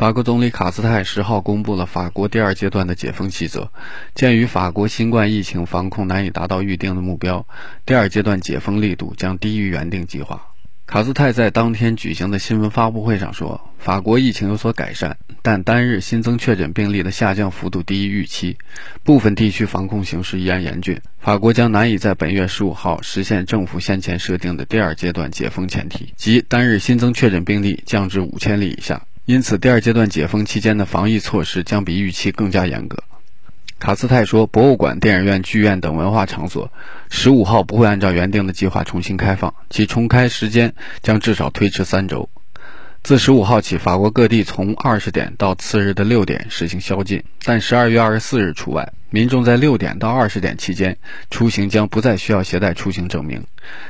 法国总理卡斯泰十号公布了法国第二阶段的解封细则。鉴于法国新冠疫情防控难以达到预定的目标，第二阶段解封力度将低于原定计划。卡斯泰在当天举行的新闻发布会上说，法国疫情有所改善，但单日新增确诊病例的下降幅度低于预期，部分地区防控形势依然严峻。法国将难以在本月十五号实现政府先前设定的第二阶段解封前提，即单日新增确诊病例降至五千例以下。因此，第二阶段解封期间的防疫措施将比预期更加严格。卡斯泰说，博物馆、电影院、剧院等文化场所十五号不会按照原定的计划重新开放，其重开时间将至少推迟三周。自十五号起，法国各地从二十点到次日的六点实行宵禁，但十二月二十四日除外。民众在六点到二十点期间出行将不再需要携带出行证明，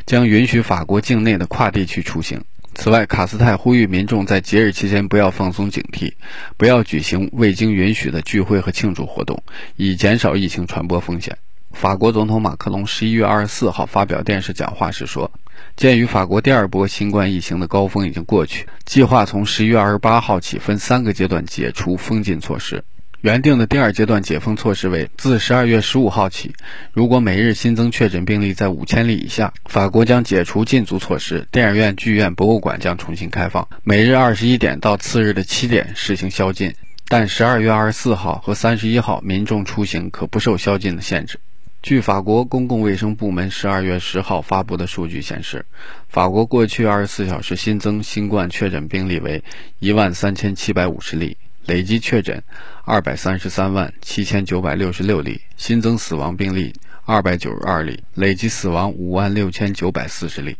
将允许法国境内的跨地区出行。此外，卡斯泰呼吁民众在节日期间不要放松警惕，不要举行未经允许的聚会和庆祝活动，以减少疫情传播风险。法国总统马克龙十一月二十四号发表电视讲话时说：“鉴于法国第二波新冠疫情的高峰已经过去，计划从十一月二十八号起分三个阶段解除封禁措施。”原定的第二阶段解封措施为：自十二月十五号起，如果每日新增确诊病例在五千例以下，法国将解除禁足措施，电影院、剧院、博物馆将重新开放，每日二十一点到次日的七点实行宵禁。但十二月二十四号和三十一号，民众出行可不受宵禁的限制。据法国公共卫生部门十二月十号发布的数据显示，法国过去二十四小时新增新冠确诊病例为一万三千七百五十例。累计确诊二百三十三万七千九百六十六例，新增死亡病例二百九十二例，累计死亡五万六千九百四十例。